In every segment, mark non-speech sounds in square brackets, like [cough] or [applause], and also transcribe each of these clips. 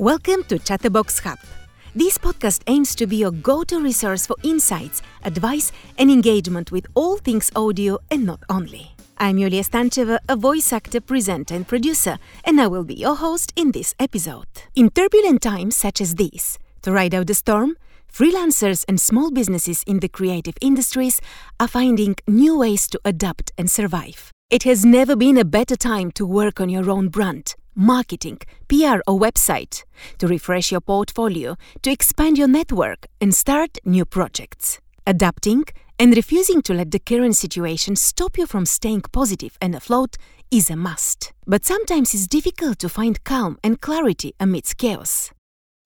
Welcome to Chatterbox Hub. This podcast aims to be your go to resource for insights, advice, and engagement with all things audio and not only. I'm Yulia Stancheva, a voice actor, presenter, and producer, and I will be your host in this episode. In turbulent times such as these, to ride out the storm, freelancers and small businesses in the creative industries are finding new ways to adapt and survive. It has never been a better time to work on your own brand, marketing, PR, or website, to refresh your portfolio, to expand your network, and start new projects. Adapting and refusing to let the current situation stop you from staying positive and afloat is a must. But sometimes it's difficult to find calm and clarity amidst chaos.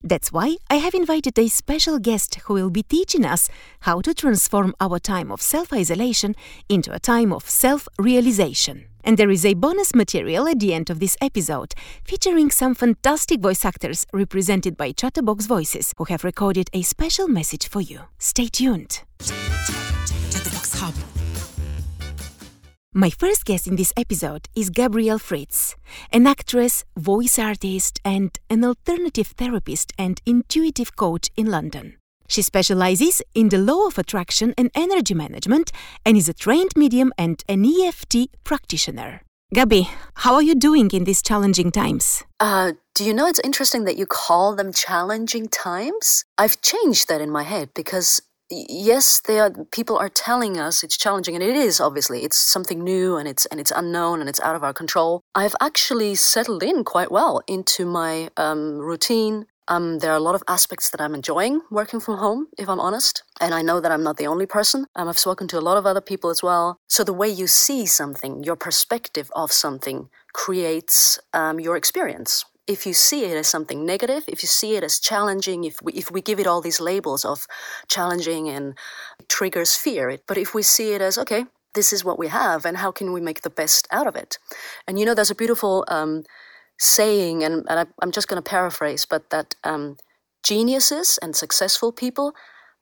That's why I have invited a special guest who will be teaching us how to transform our time of self isolation into a time of self realization. And there is a bonus material at the end of this episode featuring some fantastic voice actors represented by Chatterbox Voices who have recorded a special message for you. Stay tuned. Chatterbox Hub. My first guest in this episode is Gabrielle Fritz, an actress, voice artist, and an alternative therapist and intuitive coach in London. She specializes in the law of attraction and energy management and is a trained medium and an EFT practitioner. Gabi, how are you doing in these challenging times? Uh, do you know it's interesting that you call them challenging times? I've changed that in my head because yes they are people are telling us it's challenging and it is obviously it's something new and it's and it's unknown and it's out of our control i've actually settled in quite well into my um, routine um, there are a lot of aspects that i'm enjoying working from home if i'm honest and i know that i'm not the only person. Um, i've spoken to a lot of other people as well. So the way you see something your perspective of something creates um, your experience. If you see it as something negative, if you see it as challenging, if we, if we give it all these labels of challenging and triggers fear, but if we see it as, okay, this is what we have and how can we make the best out of it? And you know, there's a beautiful um, saying, and, and I, am just going to paraphrase, but that um, geniuses and successful people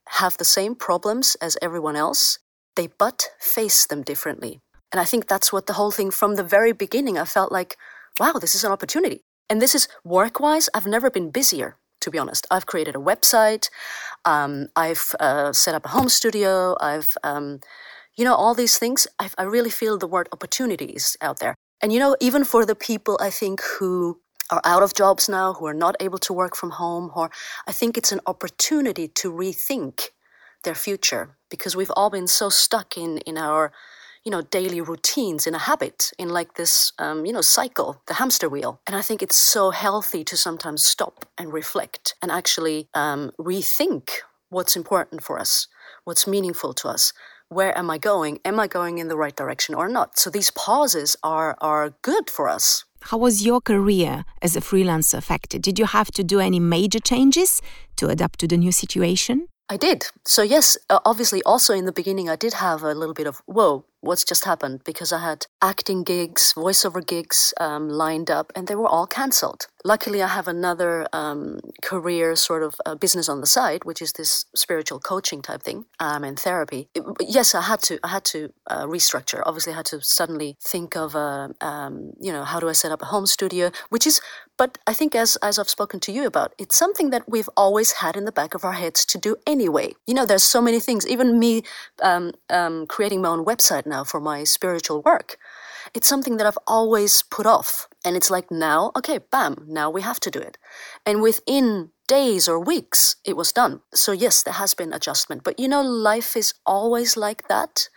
have the same problems as everyone else, they but face them differently. And I think that's what the whole thing from the very beginning, I felt like, wow, this is an opportunity. And this is work wise, I've never been busier, to be honest. I've created a website, um, I've uh, set up a home studio, I've, um, you know, all these things. I've, I really feel the word opportunities out there. And, you know, even for the people I think who are out of jobs now, who are not able to work from home, or I think it's an opportunity to rethink their future because we've all been so stuck in, in our you know daily routines in a habit in like this um, you know cycle the hamster wheel. And i think it's so healthy to sometimes stop and reflect and actually um, rethink what's important for us what's meaningful to us where am i going? Am i going in the right direction or not? So these pauses are are good for us. How was your career as a freelancer affected? Did you have to do any major changes to adapt to the new situation? I did. So, yes, uh, obviously, also in the beginning, I did have a little bit of, whoa, what's just happened? Because I had acting gigs, voiceover gigs um, lined up, and they were all cancelled. Luckily, I have another um, career sort of uh, business on the side, which is this spiritual coaching type thing um, and therapy. It, yes, I had to, I had to uh, restructure. Obviously, I had to suddenly think of, uh, um, you know, how do I set up a home studio, which is but I think, as, as I've spoken to you about, it's something that we've always had in the back of our heads to do anyway. You know, there's so many things, even me um, um, creating my own website now for my spiritual work. It's something that I've always put off. And it's like now, okay, bam, now we have to do it. And within days or weeks, it was done. So, yes, there has been adjustment. But you know, life is always like that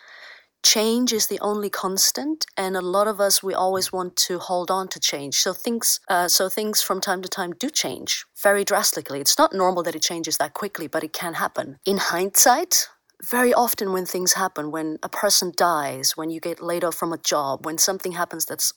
change is the only constant and a lot of us we always want to hold on to change. So things uh, so things from time to time do change very drastically. It's not normal that it changes that quickly but it can happen. In hindsight very often when things happen when a person dies when you get laid off from a job when something happens that's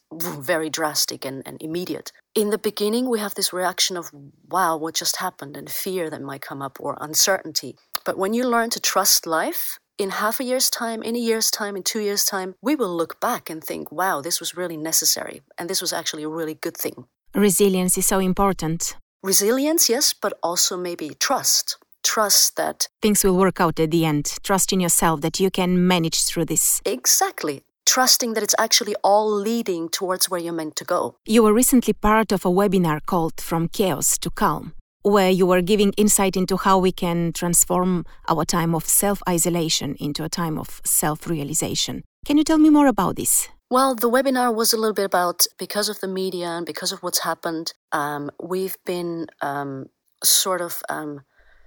very drastic and, and immediate in the beginning we have this reaction of wow what just happened? and fear that might come up or uncertainty. But when you learn to trust life in half a year's time, in a year's time, in two years' time, we will look back and think, wow, this was really necessary. And this was actually a really good thing. Resilience is so important. Resilience, yes, but also maybe trust. Trust that things will work out at the end. Trust in yourself that you can manage through this. Exactly trusting that it's actually all leading towards where you're meant to go. You were recently part of a webinar called From Chaos to Calm, where you were giving insight into how we can transform our time of self isolation into a time of self realization. Can you tell me more about this? Well, the webinar was a little bit about because of the media and because of what's happened, um, we've been um, sort of um,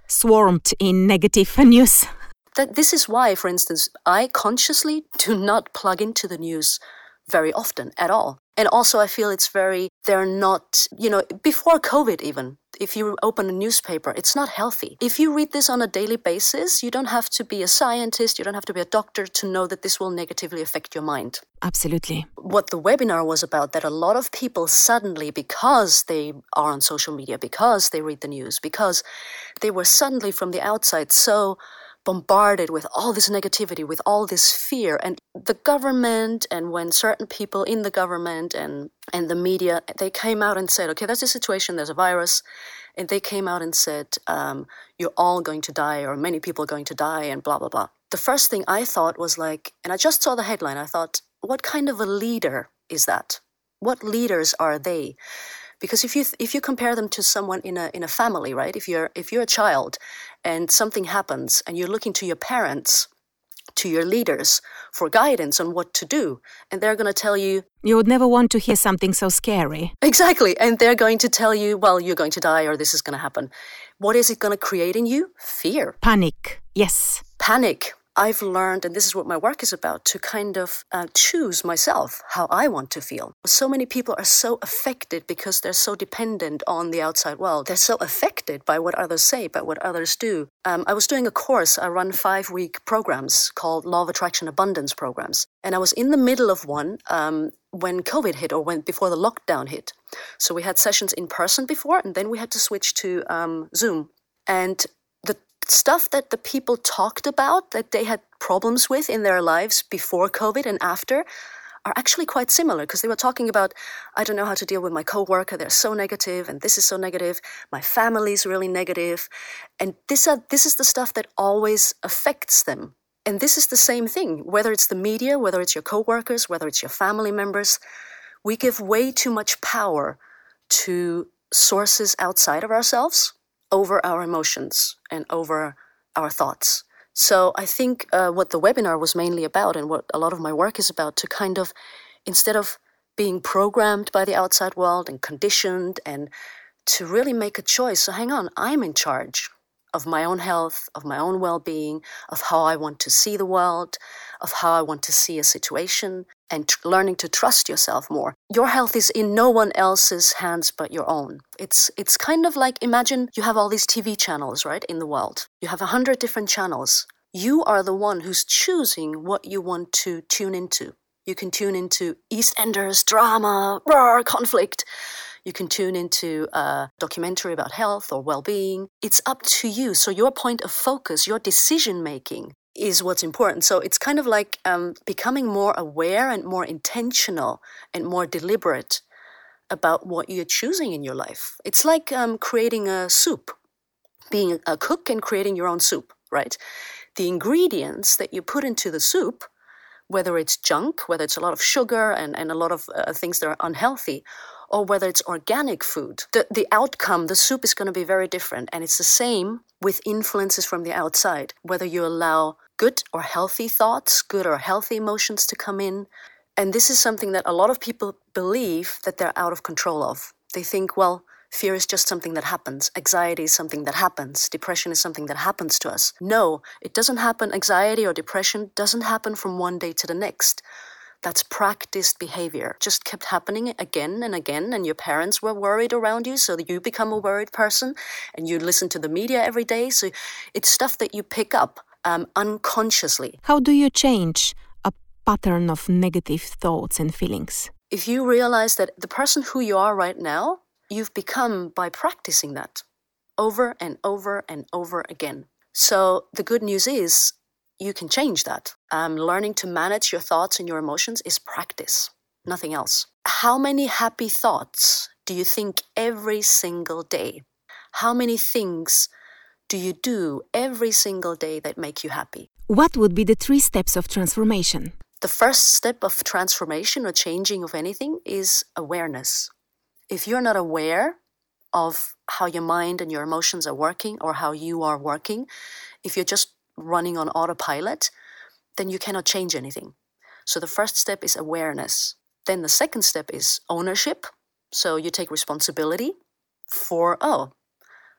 swarmed in negative [laughs] news. That this is why, for instance, I consciously do not plug into the news very often at all. And also, I feel it's very, they're not, you know, before COVID even, if you open a newspaper, it's not healthy. If you read this on a daily basis, you don't have to be a scientist, you don't have to be a doctor to know that this will negatively affect your mind. Absolutely. What the webinar was about, that a lot of people suddenly, because they are on social media, because they read the news, because they were suddenly from the outside so bombarded with all this negativity, with all this fear. And the government, and when certain people in the government and, and the media, they came out and said, okay, there's a situation, there's a virus. And they came out and said, um, you're all going to die, or many people are going to die, and blah, blah, blah. The first thing I thought was like, and I just saw the headline, I thought, what kind of a leader is that? What leaders are they? Because if you if you compare them to someone in a in a family right? If you're if you're a child and something happens and you're looking to your parents to your leaders for guidance on what to do and they're going to tell you you would never want to hear something so scary. Exactly and they're going to tell you well you're going to die or this is going to happen. What is it going to create in you? Fear. Panic yes. Panic I've learned, and this is what my work is about, to kind of uh, choose myself how I want to feel. So many people are so affected because they're so dependent on the outside world. They're so affected by what others say, by what others do. Um, I was doing a course, I run five week programs called Law of Attraction Abundance programs. And I was in the middle of one um, when COVID hit or when before the lockdown hit. So we had sessions in person before, and then we had to switch to um, Zoom. And stuff that the people talked about that they had problems with in their lives before COVID and after are actually quite similar because they were talking about I don't know how to deal with my coworker they're so negative and this is so negative my family's really negative and this are, this is the stuff that always affects them and this is the same thing whether it's the media whether it's your coworkers whether it's your family members we give way too much power to sources outside of ourselves over our emotions and over our thoughts. So I think uh, what the webinar was mainly about, and what a lot of my work is about, to kind of instead of being programmed by the outside world and conditioned, and to really make a choice. So hang on, I'm in charge of my own health, of my own well being, of how I want to see the world, of how I want to see a situation, and learning to trust yourself more. Your health is in no one else's hands but your own. It's it's kind of like imagine you have all these TV channels, right, in the world. You have a hundred different channels. You are the one who's choosing what you want to tune into. You can tune into EastEnders, drama, roar, conflict. You can tune into a documentary about health or well being. It's up to you. So, your point of focus, your decision making is what's important. So, it's kind of like um, becoming more aware and more intentional and more deliberate about what you're choosing in your life. It's like um, creating a soup, being a cook and creating your own soup, right? The ingredients that you put into the soup whether it's junk, whether it's a lot of sugar and, and a lot of uh, things that are unhealthy, or whether it's organic food, the, the outcome, the soup is going to be very different. And it's the same with influences from the outside, whether you allow good or healthy thoughts, good or healthy emotions to come in. And this is something that a lot of people believe that they're out of control of. They think, well, fear is just something that happens. Anxiety is something that happens. Depression is something that happens to us. No, it doesn't happen. Anxiety or depression doesn't happen from one day to the next. That's practiced behavior. Just kept happening again and again, and your parents were worried around you, so you become a worried person, and you listen to the media every day. So it's stuff that you pick up um, unconsciously. How do you change a pattern of negative thoughts and feelings? If you realize that the person who you are right now, you've become by practicing that over and over and over again. So the good news is you can change that. Um, learning to manage your thoughts and your emotions is practice, nothing else. How many happy thoughts do you think every single day? How many things do you do every single day that make you happy? What would be the three steps of transformation? The first step of transformation or changing of anything is awareness. If you're not aware of how your mind and your emotions are working or how you are working, if you're just running on autopilot, then you cannot change anything. So the first step is awareness. Then the second step is ownership. So you take responsibility for, oh,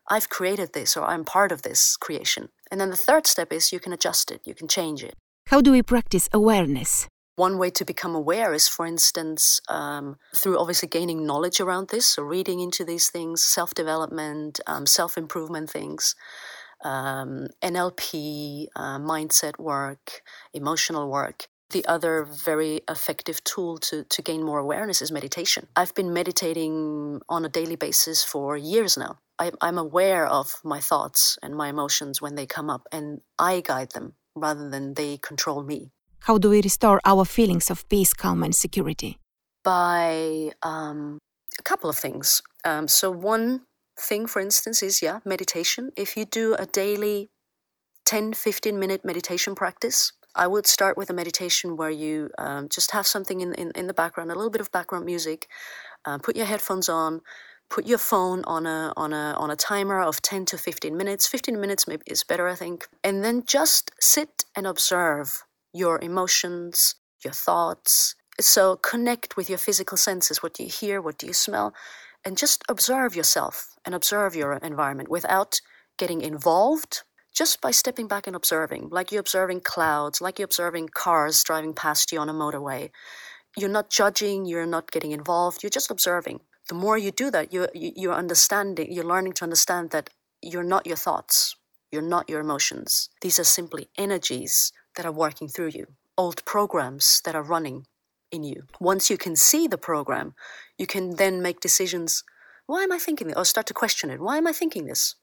I've created this or I'm part of this creation. And then the third step is you can adjust it, you can change it. How do we practice awareness? One way to become aware is, for instance, um, through obviously gaining knowledge around this, so reading into these things, self development, um, self improvement things, um, NLP, uh, mindset work, emotional work. The other very effective tool to, to gain more awareness is meditation. I've been meditating on a daily basis for years now. I, I'm aware of my thoughts and my emotions when they come up, and I guide them rather than they control me. How do we restore our feelings of peace, calm, and security? By um, a couple of things. Um, so, one thing, for instance, is yeah, meditation. If you do a daily 10 15 minute meditation practice, I would start with a meditation where you um, just have something in, in, in, the background, a little bit of background music, uh, put your headphones on, put your phone on a on a on a timer of 10 to 15 minutes. 15 minutes maybe is better i think. And then just sit and observe your emotions your thoughts. So connect with your physical senses. What do you hear? What do you smell and just observe yourself and observe your environment without getting involved just by stepping back and observing. Like you're observing clouds like you're observing cars driving past you on a motorway. You're not judging you're not getting involved you're just observing. The more you do that, you, you're understanding, you're learning to understand that you're not your thoughts, you're not your emotions. These are simply energies that are working through you, old programs that are running in you. Once you can see the program, you can then make decisions. Why am I thinking this? Or start to question it. Why am I thinking this?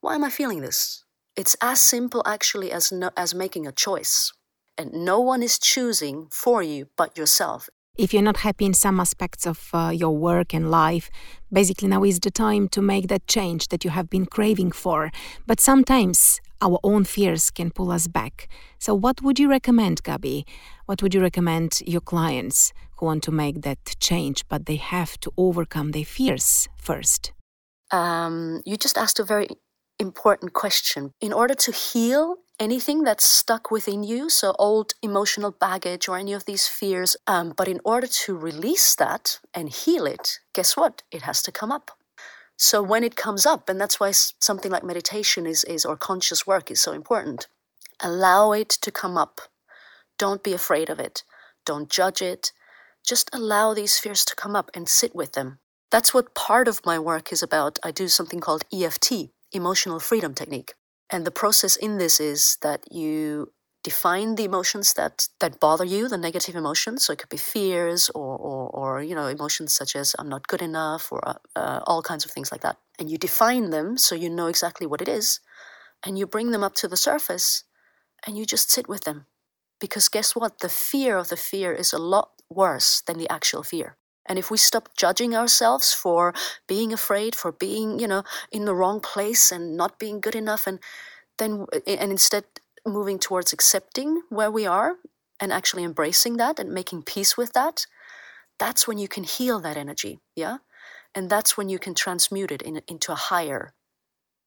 Why am I feeling this? It's as simple actually as, no, as making a choice. And no one is choosing for you but yourself if you're not happy in some aspects of uh, your work and life, basically now is the time to make that change that you have been craving for. But sometimes our own fears can pull us back. So, what would you recommend, Gabi? What would you recommend your clients who want to make that change, but they have to overcome their fears first? Um, you just asked a very important question. In order to heal anything that's stuck within you, so old emotional baggage or any of these fears. Um, but in order to release that and heal it, guess what? It has to come up. So when it comes up, and that's why something like meditation is, is or conscious work is so important, allow it to come up. Don't be afraid of it. Don't judge it. Just allow these fears to come up and sit with them. That's what part of my work is about. I do something called EFT, Emotional Freedom Technique. And the process in this is that you define the emotions that, that bother you, the negative emotions. So it could be fears or, or, or you know, emotions such as I'm not good enough or uh, uh, all kinds of things like that. And you define them so you know exactly what it is. And you bring them up to the surface and you just sit with them. Because guess what? The fear of the fear is a lot worse than the actual fear. And if we stop judging ourselves for being afraid, for being, you know, in the wrong place and not being good enough, and then, and instead moving towards accepting where we are and actually embracing that and making peace with that, that's when you can heal that energy. Yeah. And that's when you can transmute it in, into a higher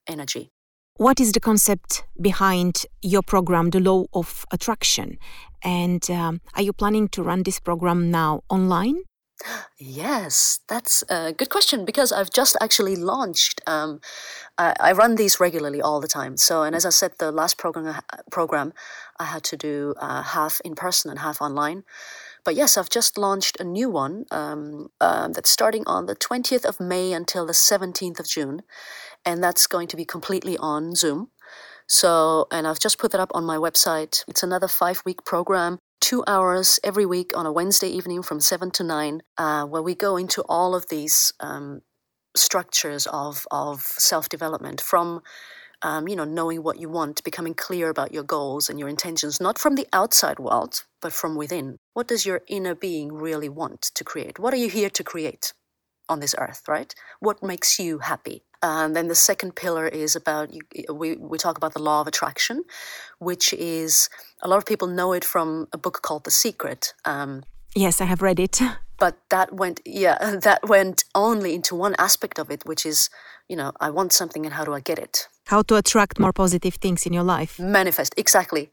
energy. What is the concept behind your program, The Law of Attraction? And um, are you planning to run this program now online? Yes, that's a good question because I've just actually launched. Um, I, I, run these regularly all the time. So, and as I said, the last program uh, program I had to do uh, half in person and half online. But yes, I've just launched a new one um, uh, that's starting on the 20th of May until the 17th of June, and that's going to be completely on Zoom. So, and I've just put that up on my website. It's another five week program two hours every week on a Wednesday evening from 7 to 9, uh, where we go into all of these um, structures of, of self development from. Um, you know, knowing what you want, becoming clear about your goals and your intentions, not from the outside world, but from within. What does your inner being really want to create? What are you here to create on this earth, right? What makes you happy? And then the second pillar is about you, we we talk about the law of attraction, which is a lot of people know it from a book called The Secret. Um, yes, I have read it. [laughs] But that went yeah [laughs] that went only into one aspect of it, which is you know I want something and how do I get it? How to attract more positive things in your life. Manifest exactly.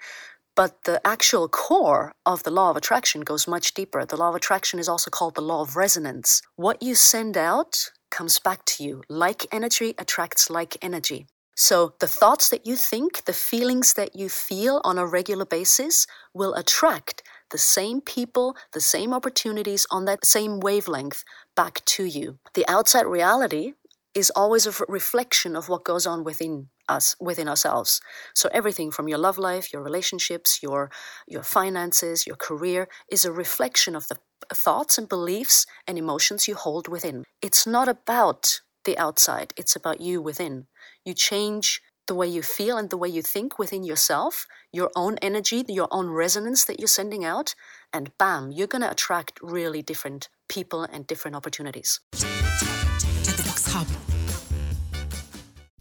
But the actual core of the law of attraction goes much deeper. The law of attraction is also called the law of resonance. What you send out comes back to you. Like energy attracts like energy. So the thoughts that you think, the feelings that you feel on a regular basis will attract the same people, the same opportunities on that same wavelength back to you. The outside reality is always a reflection of what goes on within us within ourselves so everything from your love life your relationships your your finances your career is a reflection of the thoughts and beliefs and emotions you hold within. It's not about the outside it's about you within. You change the way you feel and the way you think within yourself your own energy your own resonance that you're sending out and bam you're going to attract really different people and different opportunities.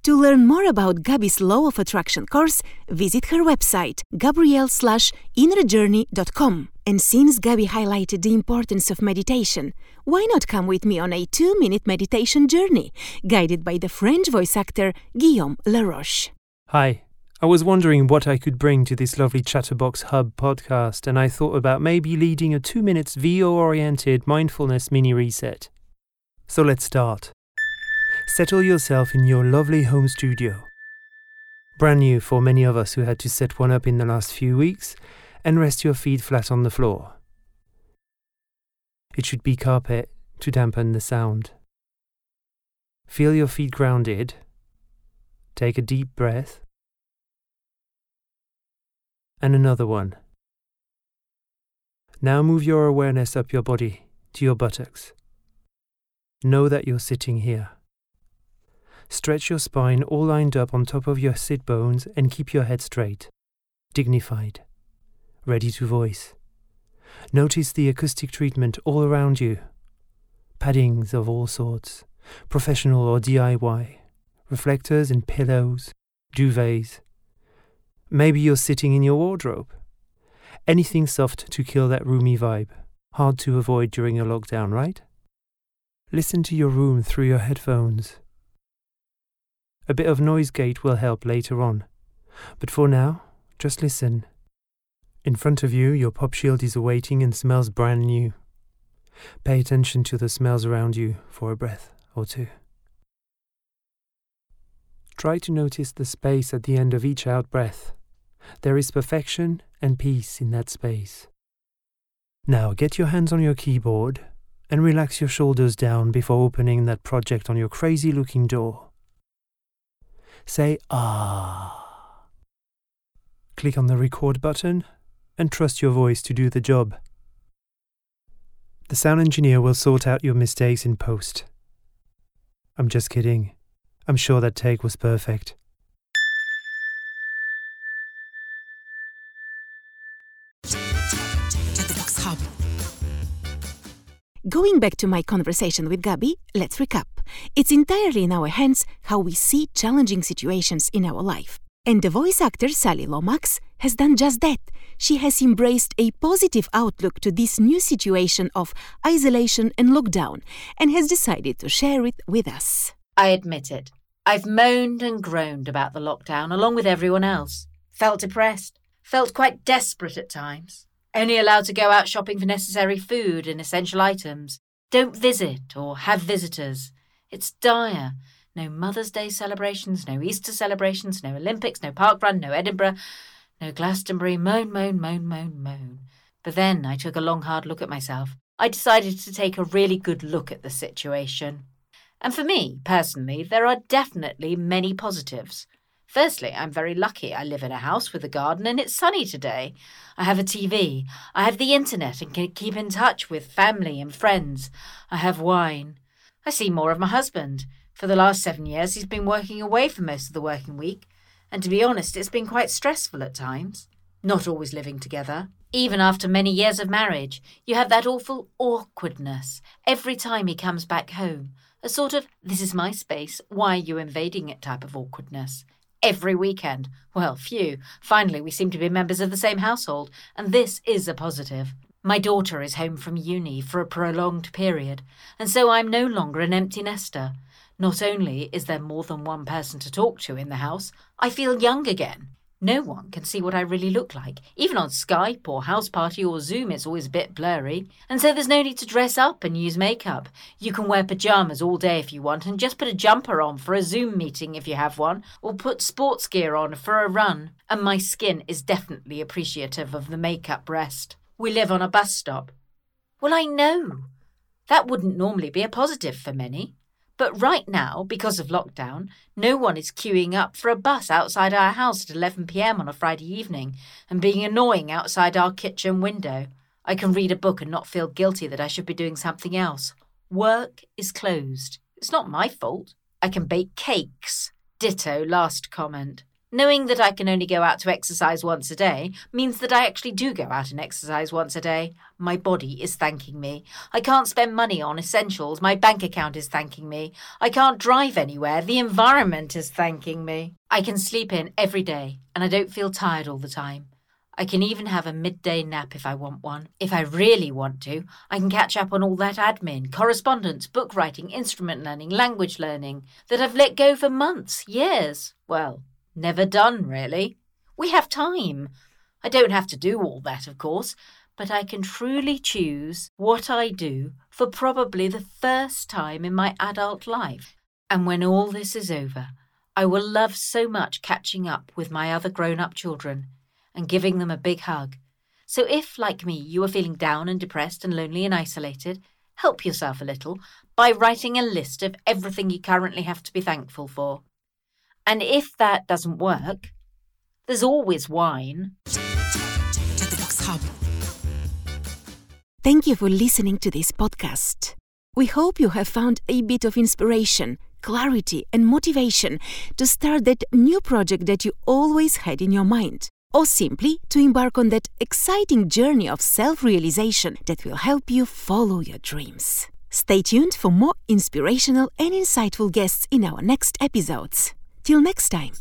To learn more about Gabi's Law of Attraction course, visit her website, gabrielle-innerjourney.com. And since Gabi highlighted the importance of meditation, why not come with me on a two-minute meditation journey, guided by the French voice actor Guillaume Laroche. Hi. I was wondering what I could bring to this lovely Chatterbox Hub podcast, and I thought about maybe leading a two minutes VO oriented mindfulness mini reset. So let's start settle yourself in your lovely home studio. Brand new for many of us who had to set one up in the last few weeks, and rest your feet flat on the floor. It should be carpet to dampen the sound. Feel your feet grounded. Take a deep breath. And another one. Now move your awareness up your body to your buttocks. Know that you're sitting here. Stretch your spine all lined up on top of your sit bones and keep your head straight, dignified, ready to voice. Notice the acoustic treatment all around you. Paddings of all sorts, professional or DIY, reflectors and pillows, duvets. Maybe you're sitting in your wardrobe. Anything soft to kill that roomy vibe. Hard to avoid during a lockdown, right? Listen to your room through your headphones. A bit of noise gate will help later on. But for now, just listen. In front of you, your pop shield is awaiting and smells brand new. Pay attention to the smells around you for a breath or two. Try to notice the space at the end of each out breath. There is perfection and peace in that space. Now get your hands on your keyboard and relax your shoulders down before opening that project on your crazy looking DAW. Say ah. Click on the record button and trust your voice to do the job. The sound engineer will sort out your mistakes in post. I'm just kidding. I'm sure that take was perfect. Going back to my conversation with Gabi, let's recap. It's entirely in our hands how we see challenging situations in our life. And the voice actor Sally Lomax has done just that. She has embraced a positive outlook to this new situation of isolation and lockdown and has decided to share it with us. I admit it. I've moaned and groaned about the lockdown along with everyone else. Felt depressed. Felt quite desperate at times. Only allowed to go out shopping for necessary food and essential items. Don't visit or have visitors. It's dire. No Mother's Day celebrations, no Easter celebrations, no Olympics, no park run, no Edinburgh, no Glastonbury. Moan, moan, moan, moan, moan. But then I took a long, hard look at myself. I decided to take a really good look at the situation. And for me, personally, there are definitely many positives. Firstly, I'm very lucky. I live in a house with a garden and it's sunny today. I have a TV. I have the internet and can keep in touch with family and friends. I have wine. I see more of my husband. For the last seven years, he's been working away for most of the working week. And to be honest, it's been quite stressful at times. Not always living together. Even after many years of marriage, you have that awful awkwardness every time he comes back home, A sort of, this is my space, why are you invading it type of awkwardness. Every weekend. Well, phew. Finally, we seem to be members of the same household, and this is a positive. My daughter is home from uni for a prolonged period, and so I'm no longer an empty nester. Not only is there more than one person to talk to in the house, I feel young again. No one can see what I really look like. Even on Skype or Houseparty or Zoom, it's always a bit blurry. And so there's no need to dress up and use makeup. You can wear pyjamas all day if you want and just put a jumper on for a Zoom meeting if you have one, or put sports gear on for a run. And my skin is definitely appreciative of the makeup rest. We live on a bus stop. Well, I know. That wouldn't normally be a positive for many. But right now, because of lockdown, no one is queuing up for a bus outside our house at 11pm on a Friday evening and being annoying outside our kitchen window. I can read a book and not feel guilty that I should be doing something else. Work is closed. It's not my fault. I can bake cakes. Ditto last comment. Knowing that I can only go out to exercise once a day means that I actually do go out and exercise once a day. My body is thanking me. I can't spend money on essentials. My bank account is thanking me. I can't drive anywhere. The environment is thanking me. I can sleep in every day and I don't feel tired all the time. I can even have a midday nap if I want one. If I really want to, I can catch up on all that admin, correspondence, book writing, instrument learning, language learning that I've let go for months, years. Well, Never done, really. We have time. I don't have to do all that, of course, but I can truly choose what I do for probably the first time in my adult life. And when all this is over, I will love so much catching up with my other grown up children and giving them a big hug. So if, like me, you are feeling down and depressed and lonely and isolated, help yourself a little by writing a list of everything you currently have to be thankful for. And if that doesn't work, there's always wine. Thank you for listening to this podcast. We hope you have found a bit of inspiration, clarity, and motivation to start that new project that you always had in your mind, or simply to embark on that exciting journey of self realization that will help you follow your dreams. Stay tuned for more inspirational and insightful guests in our next episodes. Till next time.